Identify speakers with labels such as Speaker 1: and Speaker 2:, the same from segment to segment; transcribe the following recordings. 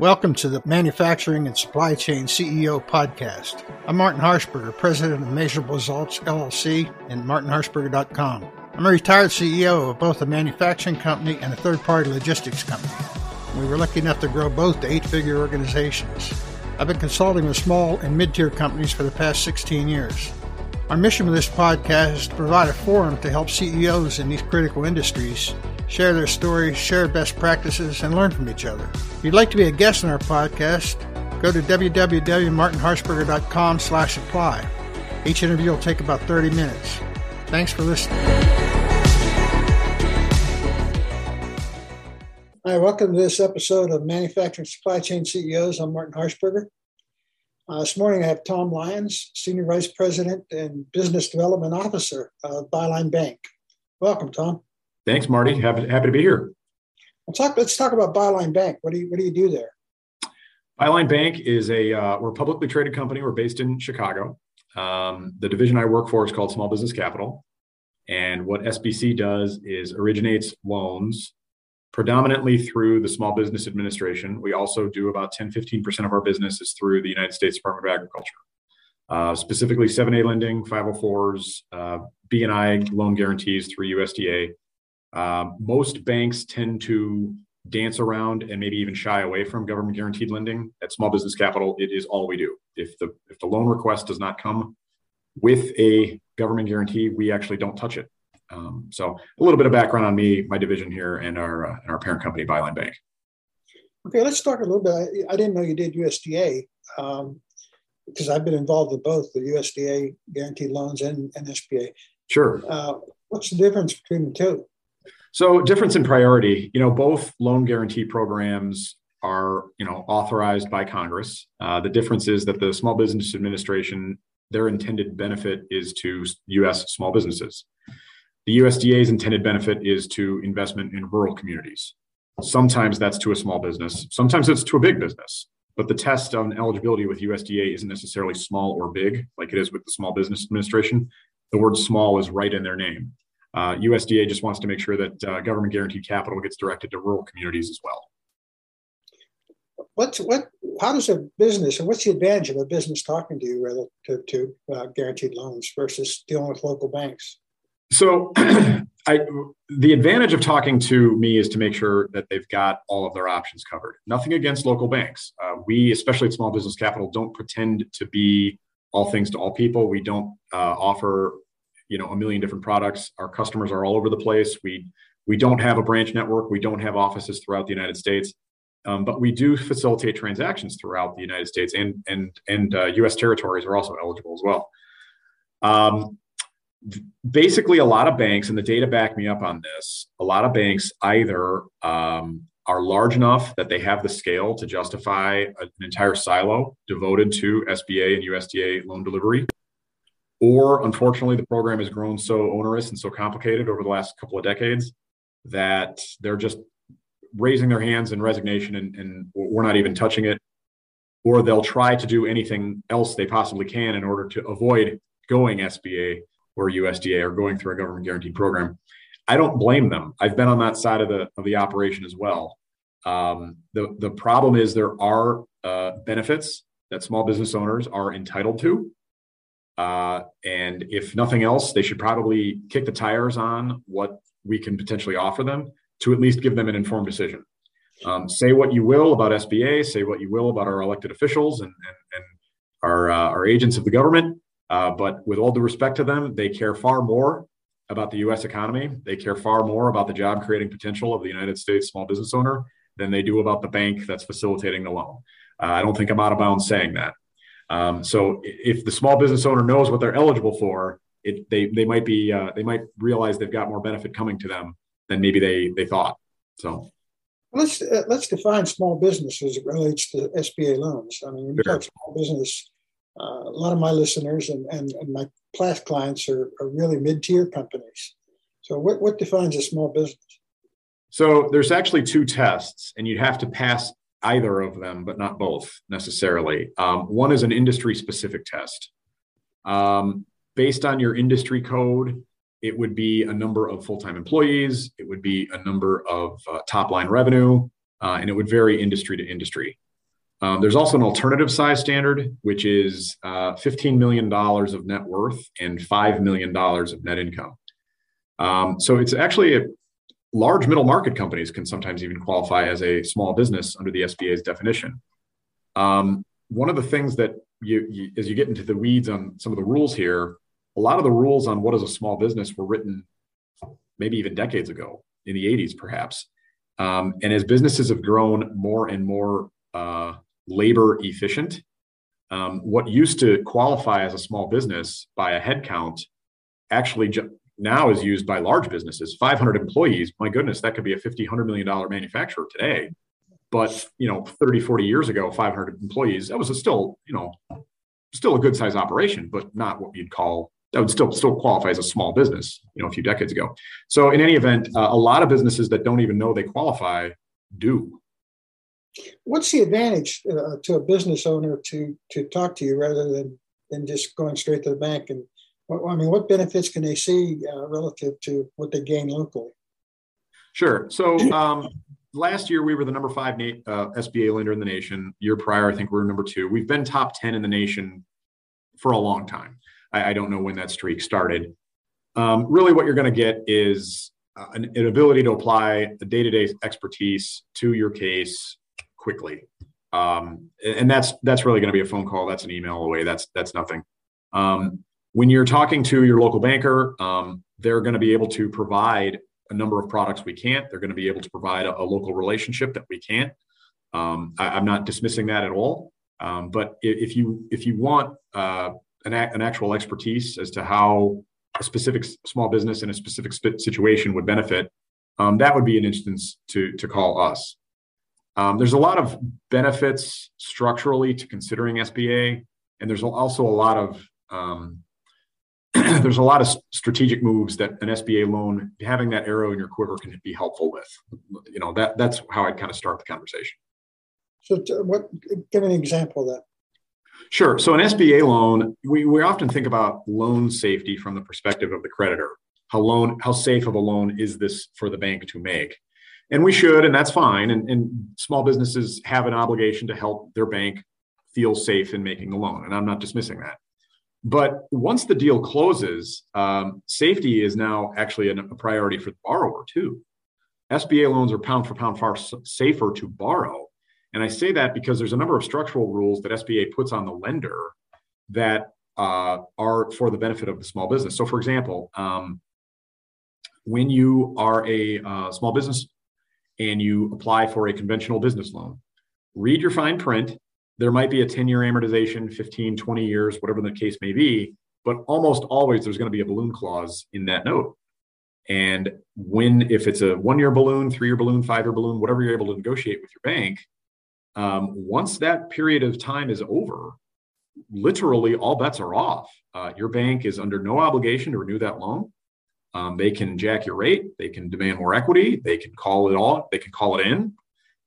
Speaker 1: Welcome to the Manufacturing and Supply Chain CEO podcast. I'm Martin Harshberger, president of Measurable Results LLC and martinharshberger.com. I'm a retired CEO of both a manufacturing company and a third party logistics company. We were lucky enough to grow both to eight figure organizations. I've been consulting with small and mid tier companies for the past 16 years. Our mission with this podcast is to provide a forum to help CEOs in these critical industries share their stories, share best practices, and learn from each other. If you'd like to be a guest on our podcast, go to www.martinharshberger.com slash apply. Each interview will take about 30 minutes. Thanks for listening. Hi, welcome to this episode of Manufacturing Supply Chain CEOs. I'm Martin Harshberger. Uh, this morning I have Tom Lyons, Senior Vice President and Business Development Officer of Byline Bank. Welcome, Tom.
Speaker 2: Thanks, Marty. Happy, happy to be here.
Speaker 1: Let's talk, let's talk about Byline Bank. What do you, what do you do there?
Speaker 2: Byline Bank is a uh, we're a publicly traded company. We're based in Chicago. Um, the division I work for is called Small Business Capital, and what SBC does is originates loans predominantly through the Small Business Administration. We also do about 10 15% of our business is through the United States Department of Agriculture, uh, specifically 7A lending, 504s, uh, B&I loan guarantees through USDA, um, most banks tend to dance around and maybe even shy away from government guaranteed lending. At Small Business Capital, it is all we do. If the if the loan request does not come with a government guarantee, we actually don't touch it. Um, so a little bit of background on me, my division here, and our uh, and our parent company, Byline Bank.
Speaker 1: Okay, let's talk a little bit. I didn't know you did USDA um, because I've been involved with both the USDA guaranteed loans and, and SBA.
Speaker 2: Sure.
Speaker 1: Uh, what's the difference between the two?
Speaker 2: So difference in priority, you know, both loan guarantee programs are, you know, authorized by Congress. Uh, the difference is that the Small Business Administration, their intended benefit is to U.S. small businesses. The USDA's intended benefit is to investment in rural communities. Sometimes that's to a small business. Sometimes it's to a big business. But the test on eligibility with USDA isn't necessarily small or big like it is with the Small Business Administration. The word small is right in their name. Uh, USDA just wants to make sure that uh, government guaranteed capital gets directed to rural communities as well.
Speaker 1: What's what? How does a business, or what's the advantage of a business talking to you relative to uh, guaranteed loans versus dealing with local banks?
Speaker 2: So, I, the advantage of talking to me is to make sure that they've got all of their options covered. Nothing against local banks. Uh, we, especially at Small Business Capital, don't pretend to be all things to all people. We don't uh, offer you know a million different products. Our customers are all over the place. We we don't have a branch network. We don't have offices throughout the united states. Um, but we do facilitate transactions throughout the united states and and and uh, us territories are also eligible as well. Um, basically a lot of banks and the data back me up on this a lot of banks either um, are large enough that they have the scale to justify an entire silo devoted to sba and usda loan delivery or unfortunately, the program has grown so onerous and so complicated over the last couple of decades that they're just raising their hands in resignation and, and we're not even touching it. Or they'll try to do anything else they possibly can in order to avoid going SBA or USDA or going through a government guaranteed program. I don't blame them. I've been on that side of the of the operation as well. Um, the the problem is there are uh, benefits that small business owners are entitled to uh, and if nothing else, they should probably kick the tires on what we can potentially offer them to at least give them an informed decision. Um, say what you will about SBA, say what you will about our elected officials and, and, and our, uh, our agents of the government. Uh, but with all due respect to them, they care far more about the US economy. They care far more about the job creating potential of the United States small business owner than they do about the bank that's facilitating the loan. Uh, I don't think I'm out of bounds saying that. Um, so if the small business owner knows what they're eligible for, it, they they might be uh, they might realize they've got more benefit coming to them than maybe they they thought. So
Speaker 1: let's uh, let's define small business as it relates to SBA loans. I mean, when you sure. talk small business, uh, a lot of my listeners and, and, and my class clients are, are really mid tier companies. So what what defines a small business?
Speaker 2: So there's actually two tests, and you'd have to pass either of them, but not both necessarily. Um, one is an industry specific test. Um, based on your industry code, it would be a number of full time employees, it would be a number of uh, top line revenue, uh, and it would vary industry to industry. Um, there's also an alternative size standard, which is uh, $15 million of net worth and $5 million of net income. Um, so it's actually a, large middle market companies can sometimes even qualify as a small business under the SBA's definition. Um, one of the things that you, you, as you get into the weeds on some of the rules here, a lot of the rules on what is a small business were written maybe even decades ago in the 80s, perhaps. Um, and as businesses have grown more and more uh, labor efficient, um, what used to qualify as a small business by a headcount actually ju- now is used by large businesses 500 employees. My goodness that could be a 50 100 million dollar manufacturer today. But you know 30 40 years ago 500 employees that was still you know still a good size operation but not what you'd call that would still still qualify as a small business you know a few decades ago. So in any event uh, a lot of businesses that don't even know they qualify do.
Speaker 1: What's the advantage uh, to a business owner to to talk to you rather than than just going straight to the bank and I mean, what benefits can they see uh, relative to what they gain locally?
Speaker 2: Sure. So um, last year we were the number five uh, SBA lender in the nation. Year prior, I think we were number two. We've been top ten in the nation for a long time. I, I don't know when that streak started. Um, really, what you're going to get is uh, an, an, ability to apply the day-to-day expertise to your case quickly, um, and that's that's really going to be a phone call. That's an email away. That's that's nothing. Um, when you're talking to your local banker, um, they're going to be able to provide a number of products we can't. They're going to be able to provide a, a local relationship that we can't. Um, I, am not dismissing that at all. Um, but if you if you want uh, an, an actual expertise as to how a specific small business in a specific situation would benefit, um, that would be an instance to to call us. Um, there's a lot of benefits structurally to considering SBA, and there's also a lot of um, there's a lot of strategic moves that an SBA loan, having that arrow in your quiver, can be helpful with. You know that that's how I'd kind of start the conversation.
Speaker 1: So, what? Give an example of that.
Speaker 2: Sure. So, an SBA loan, we, we often think about loan safety from the perspective of the creditor. How loan, how safe of a loan is this for the bank to make? And we should, and that's fine. And, and small businesses have an obligation to help their bank feel safe in making the loan. And I'm not dismissing that. But once the deal closes, um, safety is now actually a, priority for the borrower too. SBA loans are pound for pound far safer to borrow. And I say that because there's a number of structural rules that SBA puts on the lender that uh, are for the benefit of the small business. So, for example, um, when you are a uh, small business and you apply for a conventional business loan, read your fine print there might be a 10 year amortization, 15, 20 years, whatever the case may be, but almost always there's going to be a balloon clause in that note. And when, if it's a one year balloon, three year balloon, five year balloon, whatever you're able to negotiate with your bank, um, once that period of time is over, literally all bets are off. Uh, your bank is under no obligation to renew that loan. Um, they can jack your rate. They can demand more equity. They can call it all. They can call it in.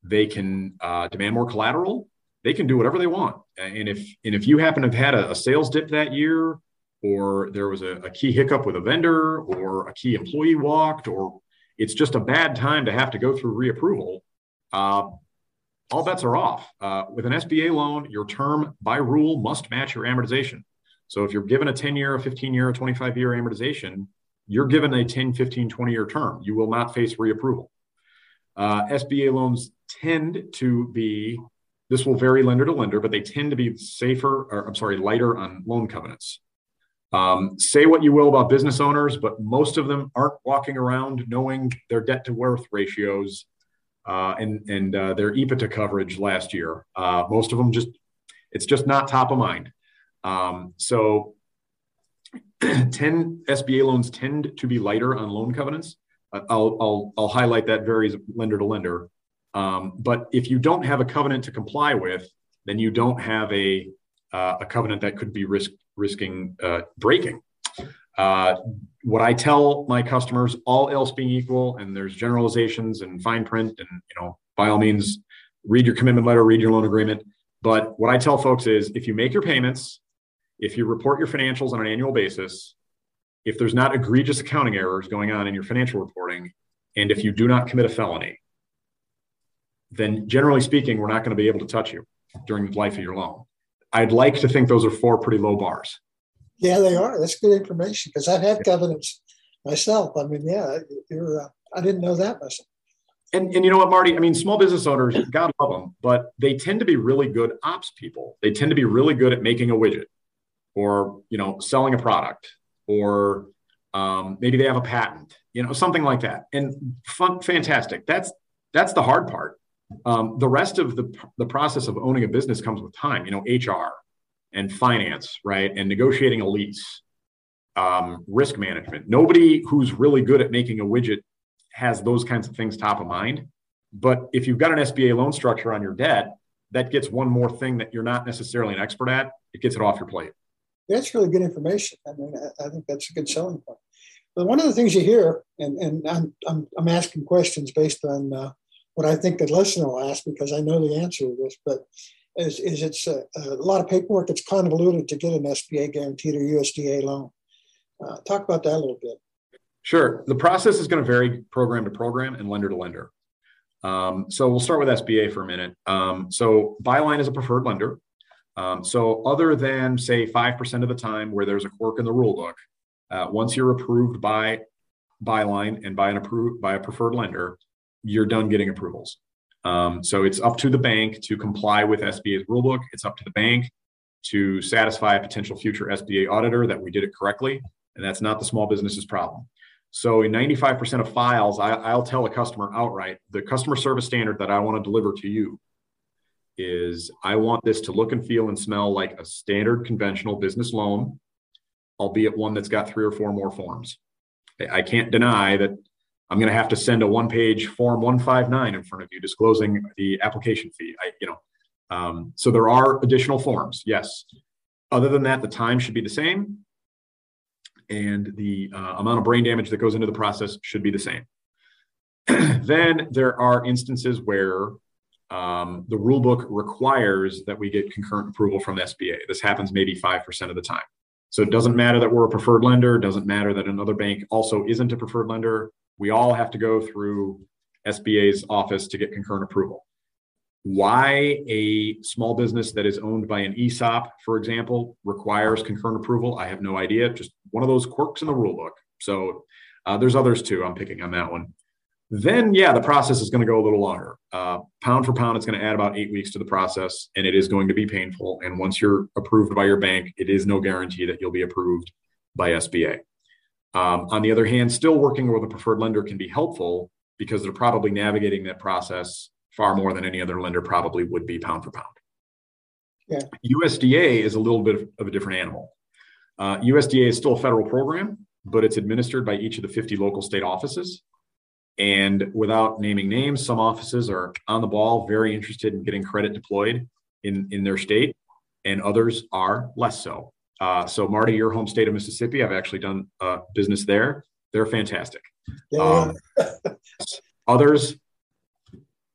Speaker 2: They can uh, demand more collateral they can do whatever they want. And if and if you happen to have had a, a sales dip that year, or there was a, a, key hiccup with a vendor, or a key employee walked, or it's just a bad time to have to go through reapproval, uh, all bets are off. Uh, with an SBA loan, your term by rule must match your amortization. So if you're given a 10 year, a 15 year, a 25 year amortization, you're given a 10, 15, 20 year term. You will not face reapproval. Uh, SBA loans tend to be this will vary lender to lender, but they tend to be safer, or I'm sorry, lighter on loan covenants. Um, say what you will about business owners, but most of them aren't walking around knowing their debt to worth ratios uh, and and uh, their EBITDA coverage last year. Uh, most of them just it's just not top of mind. Um, so, 10 SBA loans tend to be lighter on loan covenants. Uh, I'll, I'll, I'll highlight that varies lender to lender. Um, but if you don't have a covenant to comply with, then you don't have a, uh, a covenant that could be risk, risking uh, breaking. Uh, what I tell my customers, all else being equal, and there's generalizations and fine print, and you know, by all means, read your commitment letter, read your loan agreement. But what I tell folks is, if you make your payments, if you report your financials on an annual basis, if there's not egregious accounting errors going on in your financial reporting, and if you do not commit a felony, then generally speaking, we're not going to be able to touch you. during the life of your loan. I'd like to think those are four pretty low bars.
Speaker 1: Yeah, they are. That's good information because I've had covenants myself. I mean, yeah, you're. Uh, I didn't know that myself.
Speaker 2: And, and you know what, Marty? I mean, small business owners, God love them, but they tend to be really good ops people. They tend to be really good at making a widget, or you know, selling a product, or um, maybe they have a patent, you know, something like that. And fun, fantastic. That's that's the hard part. Um, the rest of the the process of owning a business comes with time. You know, HR and finance, right, and negotiating a lease, um, risk management. Nobody who's really good at making a widget has those kinds of things top of mind. But if you've got an SBA loan structure on your debt, that gets one more thing that you're not necessarily an expert at. It gets it off your plate.
Speaker 1: That's really good information. I mean, I, think that's a good selling point. But one of the things you hear, and, and I'm, I'm, I'm asking questions based on uh, what I think the listener will ask because I know the answer to this, but is, is it's a, a, lot of paperwork. It's convoluted to get an SBA guaranteed or USDA loan. Uh, talk about that a little bit.
Speaker 2: Sure. The process is going to vary program to program and lender to lender. Um, so we'll start with SBA for a minute. Um, so Byline is a preferred lender. Um, so other than say 5% of the time where there's a quirk in the rule book, uh, once you're approved by Byline and by an approved by a preferred lender, you're done getting approvals. Um, so it's up to the bank to comply with SBA's rulebook. It's up to the bank to satisfy a potential future SBA auditor that we did it correctly, and that's not the small business's problem. So in 95% of files, I, will tell a customer outright, the customer service standard that I want to deliver to you is I want this to look and feel and smell like a standard conventional business loan, albeit one that's got three or four more forms. I can't deny that I'm going to have to send a one page form 159 in front of you disclosing the application fee. I, you know, um, so there are additional forms. Yes. Other than that, the time should be the same. And the uh, amount of brain damage that goes into the process should be the same. then there are instances where um, the rule book requires that we get concurrent approval from the SBA. This happens maybe 5% of the time. So it doesn't matter that we're a preferred lender, it doesn't matter that another bank also isn't a preferred lender. We all have to go through SBA's office to get concurrent approval. Why a small business that is owned by an ESOP, for example, requires concurrent approval, I have no idea. Just one of those quirks in the rule book. So uh, there's others too. I'm picking on that one. Then, yeah, the process is going to go a little longer. Uh, pound for pound, it's going to add about eight weeks to the process, and it is going to be painful. And once you're approved by your bank, it is no guarantee that you'll be approved by SBA. Um, on the other hand, still working with a preferred lender can be helpful because they're probably navigating that process far more than any other lender probably would be pound for pound. Yeah. USDA is a little bit of, of a different animal. Uh, USDA is still a federal program, but it's administered by each of the 50 local state offices. And without naming names, some offices are on the ball, very interested in getting credit deployed in, in their state, and others are less so. Uh, so, Marty, your home state of Mississippi, I've actually done uh, business there. They're fantastic. Yeah. Um, others,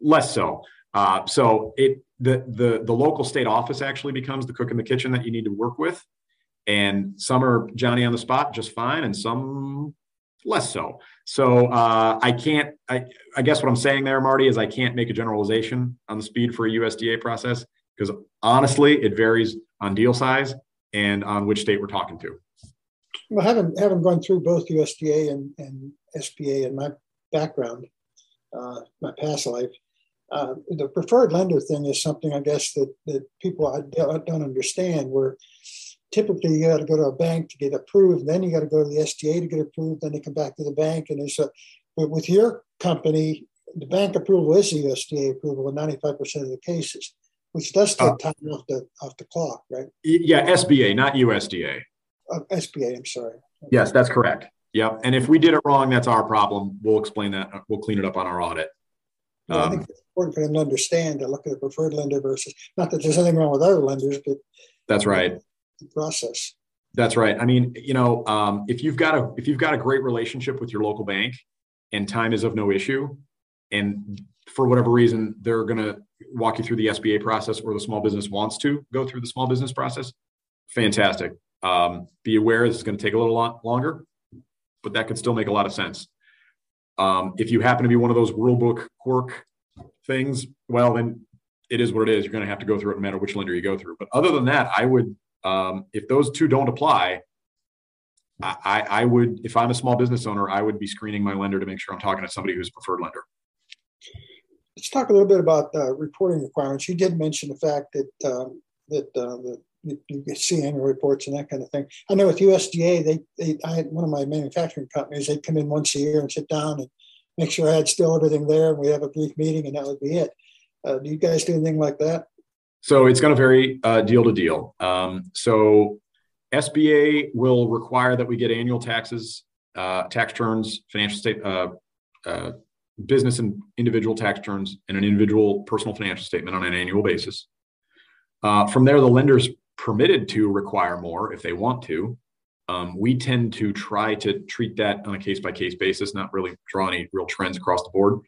Speaker 2: less so. Uh, so, it the the the local state office actually becomes the cook in the kitchen that you need to work with, and some are Johnny on the spot just fine, and some less so. So uh, I can't. I, I guess what I'm saying there, Marty, is I can't make a generalization on the speed for a USDA process because honestly, it varies on deal size and on which state we're talking to.
Speaker 1: Well, having having gone through both USDA and, and SBA in my background, uh, my past life, uh, the preferred lender thing is something I guess that that people I don't understand. Where typically you got to go to a bank to get approved, then you got to go to the SDA to get approved, then they come back to the bank, and there's a. But with your company, the bank approval is the USDA approval in 95% of the cases, which does take uh, time off the off the clock, right?
Speaker 2: Yeah, SBA, not USDA.
Speaker 1: Uh, SBA, I'm sorry.
Speaker 2: Yes, that's correct. Yep. And if we did it wrong, that's our problem. We'll explain that. We'll clean it up on our audit.
Speaker 1: Yeah, um, I think it's important for them to understand to look at a preferred lender versus not that there's anything wrong with other lenders, but
Speaker 2: that's right.
Speaker 1: The process.
Speaker 2: That's right. I mean, you know, um, if you've got a if you've got a great relationship with your local bank, and time is of no issue, and for whatever reason they're going to walk you through the SBA process or the small business wants to go through the small business process, fantastic. Um, be aware this is going to take a little lot longer, but that could still make a lot of sense. Um, if you happen to be one of those rule book quirk things, well, then it is what it is. You're going to have to go through it no matter which lender you go through. But other than that, I would, um, if those two don't apply, I, I would, if I'm a small business owner, I would be screening my lender to make sure I'm talking to somebody who's a preferred lender.
Speaker 1: Let's talk a little bit about uh, reporting requirements. You did mention the fact that um, that uh, the you, see annual reports and that kind of thing. I know with USDA, they, they I had one of my manufacturing companies. They'd come in once a year and sit down and make sure I had still everything there, and we have a brief meeting, and that would be it. Uh, do you guys do anything like that?
Speaker 2: So it's going to vary uh, deal to deal. Um, so SBA will require that we get annual taxes, uh, tax returns, financial state, uh, uh, business and individual tax returns, and an individual personal financial statement on an annual basis. Uh, from there, the lender's permitted to require more if they want to. Um, we tend to try to treat that on a case by case basis, not really draw any real trends across the board.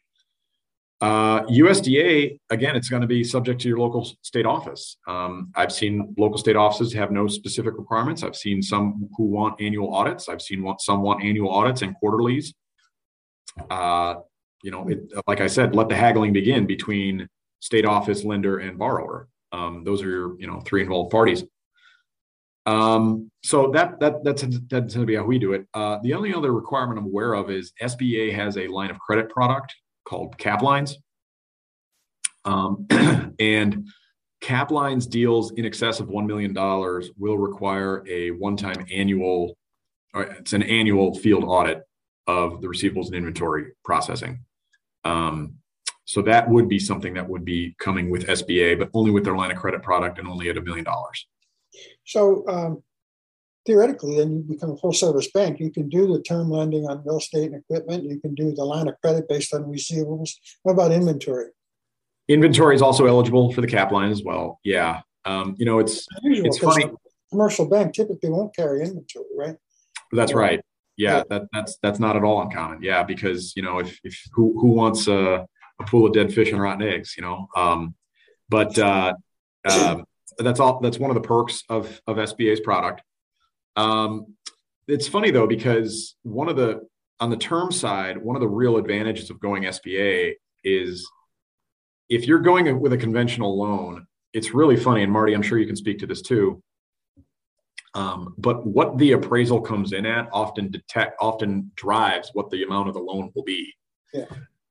Speaker 2: Uh, USDA, again, it's going to be subject to your local state office. Um, I've seen local state offices have no specific requirements. I've seen some who want annual audits. I've seen some want annual audits and quarterlies. Uh, you know, it, like I said, let the haggling begin between state office, lender, and borrower. Um, those are your, you know, three involved parties. Um, so that that that's that tends to be how we do it. Uh, the only other requirement I'm aware of is SBA has a line of credit product called cap lines. Um, and cap lines deals in excess of $1 million will require a one-time annual, it's an annual field audit of the receivables and inventory processing. Um, so that would be something that would be coming with SBA, but only with their line of credit product and only at a million dollars.
Speaker 1: So um, theoretically, then you become a full service bank. You can do the term lending on real estate and equipment. You can do the line of credit based on receivables. What about inventory?
Speaker 2: Inventory is also eligible for the cap line as well. Yeah. Um, you know, it's it's funny.
Speaker 1: Commercial bank typically won't carry inventory, right?
Speaker 2: That's right. Yeah, that, that's that's not at all uncommon. Yeah, because you know, if if who who wants a, a pool of dead fish and rotten eggs, you know? Um, but uh, uh, that's all. That's one of the perks of of SBA's product. Um, it's funny though because one of the on the term side, one of the real advantages of going SBA is if you're going with a conventional loan, it's really funny. And Marty, I'm sure you can speak to this too. Um, but what the appraisal comes in at often detect often drives what the amount of the loan will be. Yeah.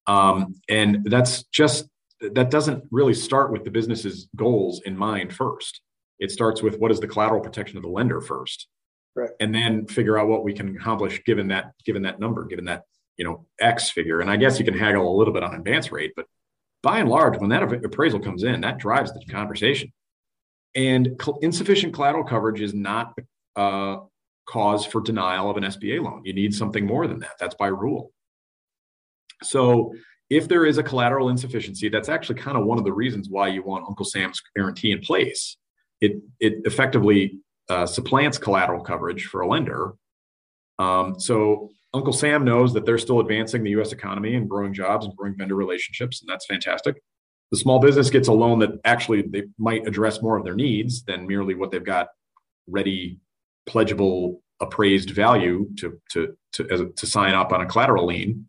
Speaker 2: Um, and that's just that doesn't really start with the business's goals in mind first. It starts with what is the collateral protection of the lender first right. and then figure out what we can accomplish given that given that number, given that you know X figure. And I guess you can haggle a little bit on advance rate, but by and large, when that appraisal comes in, that drives the conversation. And insufficient collateral coverage is not a uh, cause for denial of an SBA loan. You need something more than that. That's by rule. So if there is a collateral insufficiency, that's actually kind of one of the reasons why you want Uncle Sam's guarantee in place. It it effectively uh, supplants collateral coverage for a lender. Um, so Uncle Sam knows that they're still advancing the U.S. economy and growing jobs and growing vendor relationships, and that's fantastic. The small business gets a loan that actually they might address more of their needs than merely what they've got ready, pledgeable, appraised value to to to, a, to sign up on a collateral lien.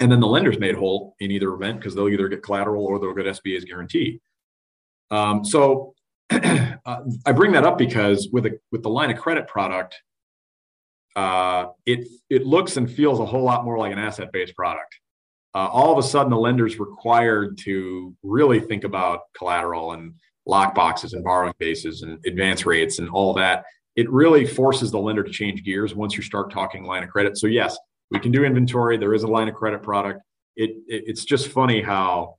Speaker 2: And then the lender's made whole in either event because they'll either get collateral or they'll get SBA's guarantee. Um, so uh, I bring that up because with a with the line of credit product, uh, it it looks and feels a whole lot more like an asset based product. Uh, all of a sudden, the lender's required to really think about collateral and lock boxes and borrowing bases and advance rates and all that. It really forces the lender to change gears once you start talking line of credit. So yes, we can do inventory. There is a line of credit product. It, it it's just funny how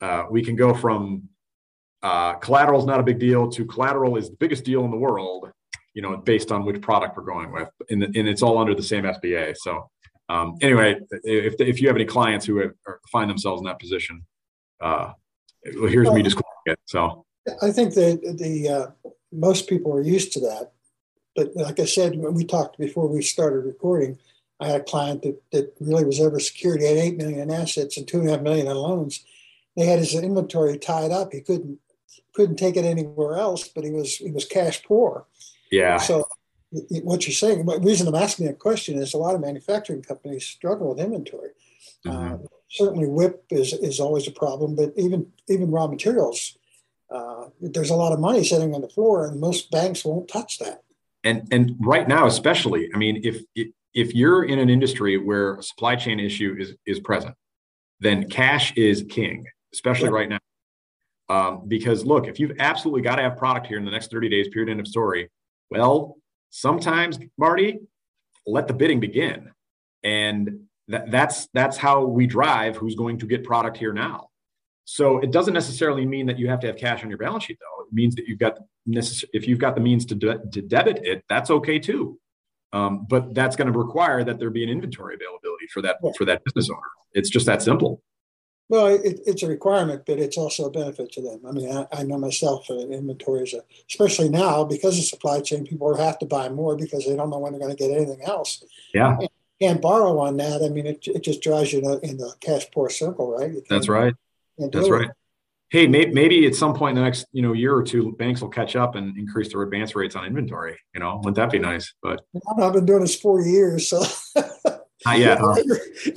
Speaker 2: uh, we can go from uh, collateral is not a big deal to collateral is the biggest deal in the world you know based on which product we're going with and, and it's all under the same sba so um, anyway if, if you have any clients who have, find themselves in that position uh, here's well, me disclosing it so
Speaker 1: i think that the uh, most people are used to that but like i said when we talked before we started recording i had a client that, that really was over security had 8 million in assets and 2.5 million in loans they had his inventory tied up he couldn't couldn't take it anywhere else, but he was he was cash poor.
Speaker 2: Yeah.
Speaker 1: So what you're saying, the reason I'm asking that question is a lot of manufacturing companies struggle with inventory. Mm-hmm. Uh, certainly WIP is, is always a problem, but even even raw materials, uh, there's a lot of money sitting on the floor, and most banks won't touch that.
Speaker 2: And and right now, especially, I mean, if if you're in an industry where a supply chain issue is is present, then cash is king, especially yeah. right now. Um, because look, if you've absolutely got to have product here in the next 30 days, period, end of story, well, sometimes, Marty, let the bidding begin. And that, that's that's how we drive who's going to get product here now. So it doesn't necessarily mean that you have to have cash on your balance sheet, though. It means that you've got necess- if you've got the means to, de- to debit it, that's okay too. Um, but that's going to require that there be an inventory availability for that for that business owner. It's just that simple.
Speaker 1: Well, it, it's a requirement, but it's also a benefit to them. I mean, I, I know myself, uh, inventory is, a, especially now because of supply chain, people have to buy more because they don't know when they're going to get anything else.
Speaker 2: Yeah.
Speaker 1: And can't borrow on that. I mean, it, it just drives you in, a, in the cash poor circle, right?
Speaker 2: That's right. That's right. Hey, may, maybe at some point in the next you know year or two, banks will catch up and increase their advance rates on inventory. You know, wouldn't that be nice? But
Speaker 1: I've been doing this four years, so
Speaker 2: not yet. Huh?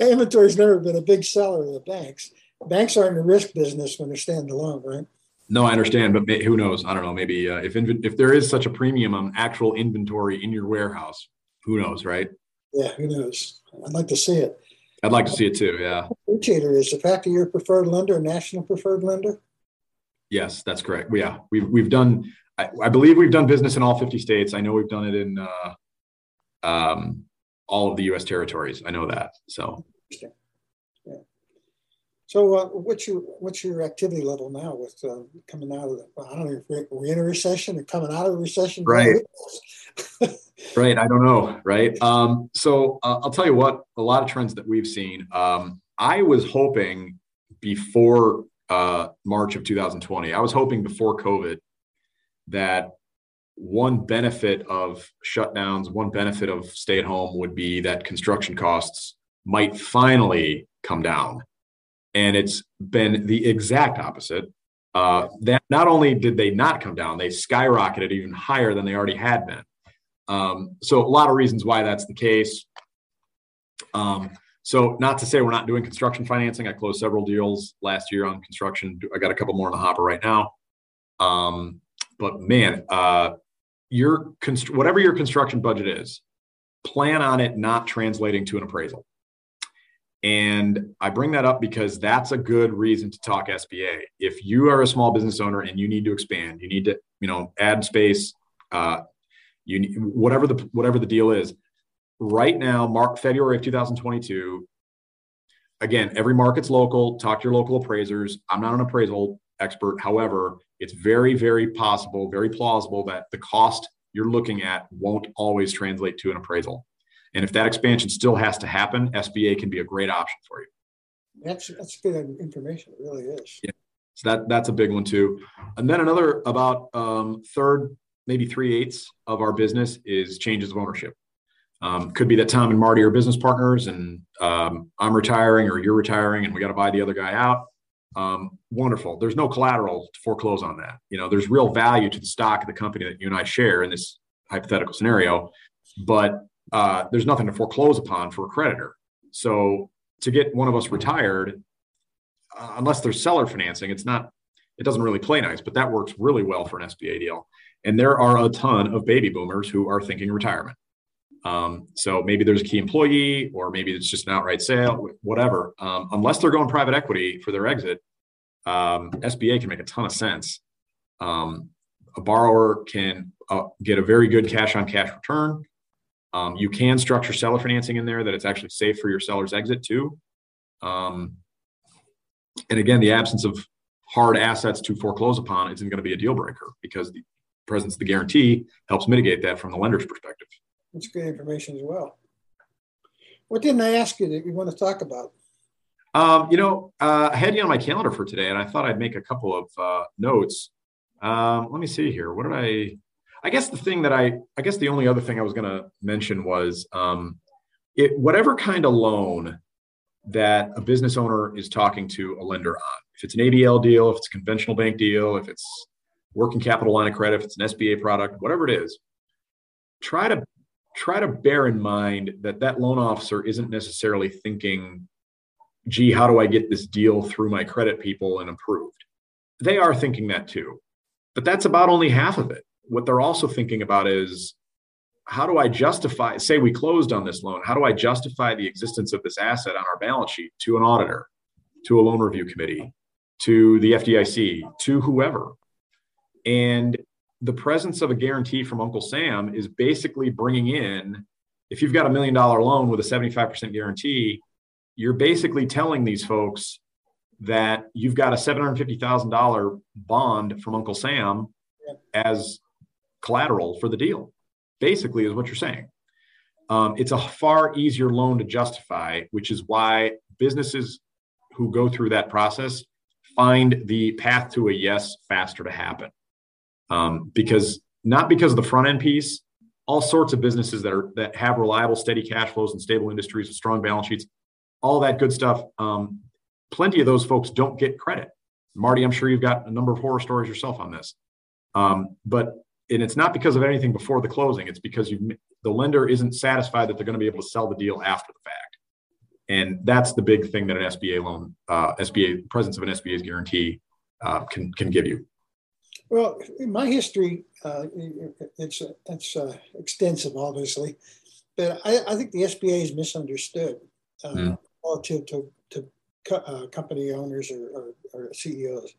Speaker 1: Inventory's never been a big seller of the banks banks aren't in the risk business when they're standalone, right?
Speaker 2: No, I understand, but who knows? I don't know. Maybe uh, if inv- if there is such a premium on actual inventory in your warehouse, who knows, right?
Speaker 1: Yeah, who knows? I'd like to see it.
Speaker 2: I'd like to see it too. Yeah.
Speaker 1: Differentiator is the fact that you're a preferred lender, a national preferred lender.
Speaker 2: Yes, that's correct. Yeah, we've we've done. I, I, believe we've done business in all 50 states. I know we've done it in uh, um, all of the U.S. territories. I know that. So.
Speaker 1: So, uh, what's your what's your activity level now with uh, coming out of the? I don't know if we're in a recession or coming out of a recession.
Speaker 2: Right. right. I don't know. Right. Um, so uh, I'll tell you what. A lot of trends that we've seen. Um, I was hoping before uh, March of 2020. I was hoping before COVID that one benefit of shutdowns, one benefit of stay at home would be that construction costs might finally come down and it's been the exact opposite. Uh, that not only did they not come down, they skyrocketed even higher than they already had been. Um, so a lot of reasons why that's the case. Um, so not to say we're not doing construction financing. I closed several deals last year on construction. I got a couple more in the hopper right now. Um, but man, uh, your const- whatever your construction budget is, plan on it not translating to an appraisal. And I bring that up because that's a good reason to talk SBA. If you are a small business owner and you need to expand, you need to, you know, add space, uh, you whatever the whatever the deal is. Right now, Mark February of 2022. Again, every market's local. Talk to your local appraisers. I'm not an appraisal expert. However, it's very, very possible, very plausible that the cost you're looking at won't always translate to an appraisal. And if that expansion still has to happen, SBA can be a great option for you.
Speaker 1: That's that's good information. It really is.
Speaker 2: Yeah. So that that's a big one too. And then another about um, third, maybe three eighths of our business is changes of ownership. Um, could be that Tom and Marty are business partners, and um, I'm retiring or you're retiring, and we got to buy the other guy out. Um, wonderful. There's no collateral to foreclose on that. You know, there's real value to the stock of the company that you and I share in this hypothetical scenario, but uh, there's nothing to foreclose upon for a creditor. So to get one of us retired, uh, unless there's seller financing, it's not, it doesn't really play nice, but that works really well for an SBA deal. And there are a ton of baby boomers who are thinking retirement. Um, so maybe there's a key employee, or maybe it's just an outright sale, whatever. Um, unless they're going private equity for their exit, um, SBA can make a ton of sense. Um, a borrower can uh, get a very good cash on cash return. Um, you can structure seller financing in there that it's actually safe for your seller's exit too. Um, and again, the absence of hard assets to foreclose upon isn't going to be a deal breaker because the presence of the guarantee helps mitigate that from the lender's perspective.
Speaker 1: That's good information as well. What didn't I ask you that you want to talk about?
Speaker 2: Um, you know, uh, I had you on my calendar for today, and I thought I'd make a couple of uh, notes. Um, let me see here. What did I? I guess the thing that I, I guess the only other thing I was going to mention was um, it, whatever kind of loan that a business owner is talking to a lender on. If it's an ABL deal, if it's a conventional bank deal, if it's working capital line of credit, if it's an SBA product, whatever it is, try to try to bear in mind that that loan officer isn't necessarily thinking gee, how do I get this deal through my credit people and approved? They are thinking that too. But that's about only half of it. What they're also thinking about is how do I justify, say we closed on this loan, how do I justify the existence of this asset on our balance sheet to an auditor, to a loan review committee, to the FDIC, to whoever? And the presence of a guarantee from Uncle Sam is basically bringing in, if you've got a million dollar loan with a 75% guarantee, you're basically telling these folks that you've got a $750,000 bond from Uncle Sam as collateral for the deal. Basically, is what you're saying. Um, it's a far easier loan to justify, which is why businesses who go through that process find the path to a yes faster to happen. Um, because not because of the front end piece, all sorts of businesses that are that have reliable, steady cash flows and stable industries with strong balance sheets, all that good stuff. Um, plenty of those folks don't get credit. Marty, I'm sure you've got a number of horror stories yourself on this. Um, but and it's not because of anything before the closing. It's because you the lender isn't satisfied that they're going to be able to sell the deal after the fact, and that's the big thing that an SBA loan, uh, SBA presence of an SBA's guarantee uh, can can give you.
Speaker 1: Well, in my history uh, it's it's uh, extensive, obviously, but I, I, think the SBA is misunderstood mm. relative to to co- uh, company owners or, or, or CEOs.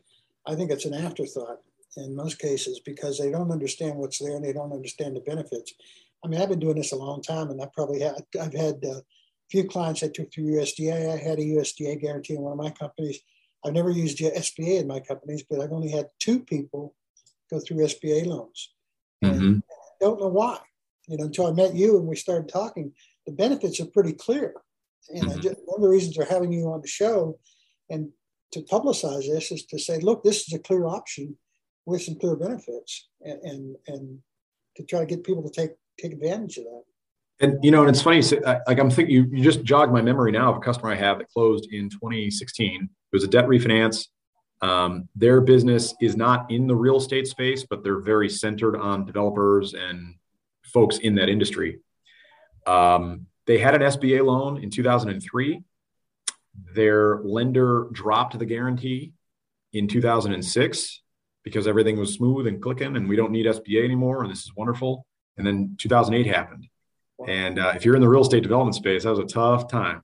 Speaker 1: I think it's an afterthought in most cases because they don't understand what's there and they don't understand the benefits. I mean, I've been doing this a long time, and I probably had I've had a few clients that took through USDA. I had a USDA guarantee in one of my companies. I've never used SBA in my companies, but I've only had two people go through SBA loans. Mm-hmm. I don't know why. You know, until I met you and we started talking, the benefits are pretty clear. And mm-hmm. just, one of the reasons they're having you on the show and to publicize this is to say, look, this is a clear option with some clear benefits, and and, and to try to get people to take take advantage of that.
Speaker 2: And you know, and it's funny. Like I'm thinking, you, you just jogged my memory now of a customer I have that closed in 2016. It was a debt refinance. Um, their business is not in the real estate space, but they're very centered on developers and folks in that industry. Um, they had an SBA loan in 2003. Their lender dropped the guarantee in 2006 because everything was smooth and clicking and we don't need SBA anymore and this is wonderful. And then 2008 happened. And uh, if you're in the real estate development space, that was a tough time.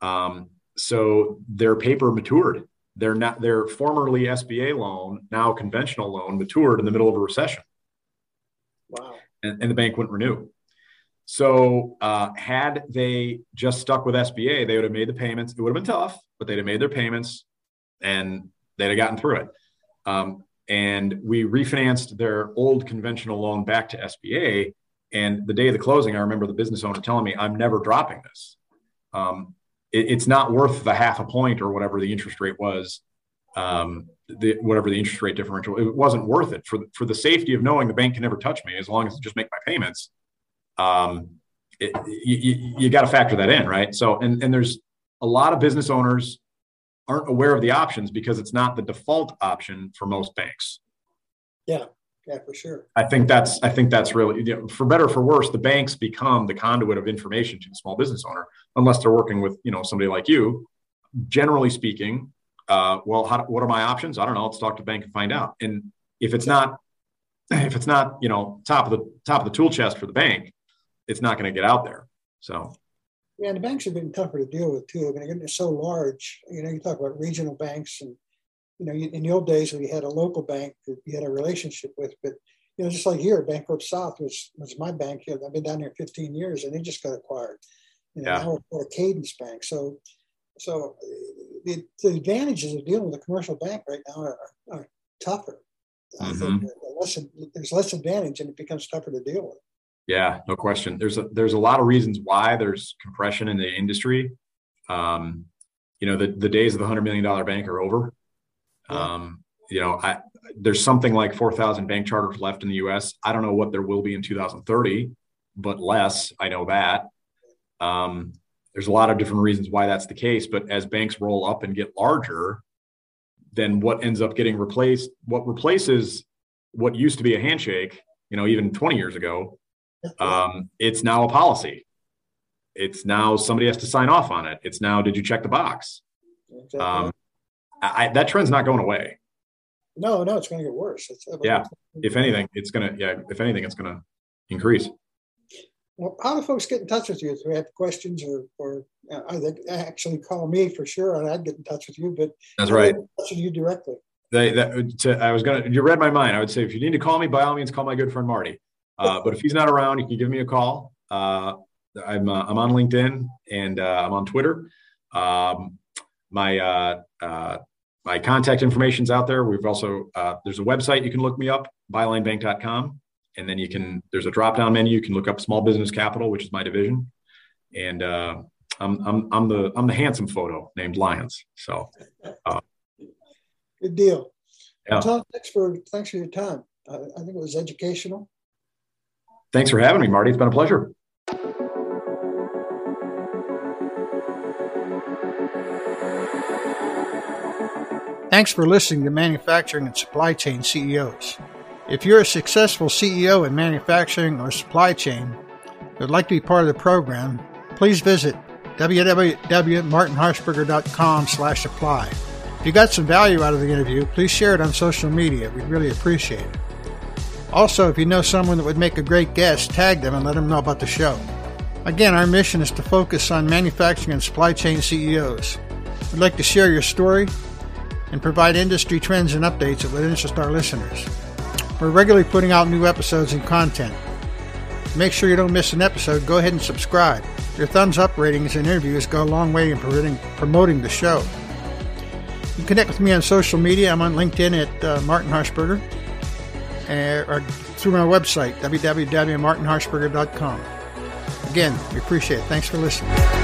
Speaker 2: Um, so their paper matured. Their not their formerly SBA loan, now conventional loan, matured in the middle of a recession.
Speaker 1: Wow.
Speaker 2: And, and the bank wouldn't renew. So uh, had they just stuck with SBA, they would have made the payments. It would have been tough, but they'd have made their payments and they'd have gotten through it. Um, and we refinanced their old conventional loan back to SBA. And the day of the closing, I remember the business owner telling me, "I'm never dropping this. Um, it, it's not worth the half a point or whatever the interest rate was, um, the, whatever the interest rate differential. It wasn't worth it for for the safety of knowing the bank can never touch me as long as I just make my payments. Um, it, you, you got to factor that in, right? So, and and there's a lot of business owners aren't aware of the options because it's not the default option for most banks.
Speaker 1: Yeah, yeah, for sure.
Speaker 2: I think that's I think that's really you know, for better for worse. The banks become the conduit of information to the small business owner, unless they're working with you know somebody like you. Generally speaking, uh, well, how, what are my options? I don't know. Let's talk to bank and find out. And if it's not if it's not you know top of the top of the tool chest for the bank, it's not going to get out there. So
Speaker 1: yeah, and the banks have been tougher to deal with too. I mean, they're so large. You know, you talk about regional banks, and you know, in the old days we had a local bank that you had a relationship with, but you know, just like here, Bancorp South was was my bank. Here, I've been down here 15 years, and they just got acquired. You know, yeah. now we're a Cadence Bank. So, so the, the advantages of dealing with a commercial bank right now are, are tougher. Mm-hmm. I think less, there's less advantage, and it becomes tougher to deal with.
Speaker 2: Yeah, no question. There's a there's a lot of reasons why there's compression in the industry. Um, you know, the, the days of the hundred million dollar bank are over. Um, you know, I, there's something like 4,000 bank charters left in the U.S. I don't know what there will be in 2030, but less. I know that. Um, there's a lot of different reasons why that's the case. But as banks roll up and get larger, then what ends up getting replaced, what replaces what used to be a handshake, you know, even 20 years ago, um, it's now a policy. it's now somebody has to sign off on it. It's now, did you check the box? Exactly. Um, I, that trend's not going away.
Speaker 1: No, no, it's going to get worse. It's,
Speaker 2: yeah. If anything, it's going to, yeah, if anything, it's going to increase.
Speaker 1: Well, how do folks get in touch with you if they have questions or, or uh, they actually call me for sure and I'd get in touch with you, but
Speaker 2: that's right.
Speaker 1: with you directly.
Speaker 2: They, that, to, I was going to, you read my mind. I would say, if you need to call me, by all means, call my good friend Marty. Uh, but if he's not around, you can give me a call. Uh, I'm, uh, I'm on LinkedIn and uh, I'm on Twitter. Um, my uh, uh, my contact information's out there. We've also uh, there's a website you can look me up, bylinebank.com, and then you can there's a drop down menu. You can look up Small Business Capital, which is my division, and uh, I'm I'm I'm the I'm the handsome photo named Lyons. So,
Speaker 1: good deal. Yeah. Tom, thanks for thanks for your time. I, I think it was educational.
Speaker 2: Thanks for having me, Marty. It's been a pleasure.
Speaker 1: Thanks for listening to Manufacturing and Supply Chain CEOs. If you're a successful CEO in manufacturing or supply chain and would like to be part of the program, please visit www.martinharshberger.com slash apply. If you got some value out of the interview, please share it on social media. We'd really appreciate it. Also, if you know someone that would make a great guest, tag them and let them know about the show. Again, our mission is to focus on manufacturing and supply chain CEOs. We'd like to share your story and provide industry trends and updates that would interest our listeners. We're regularly putting out new episodes and content. make sure you don't miss an episode, go ahead and subscribe. Your thumbs up ratings and interviews go a long way in promoting the show. You can connect with me on social media. I'm on LinkedIn at uh, Martin Harshberger or through my website, www.martinharshberger.com. Again, we appreciate it. Thanks for listening.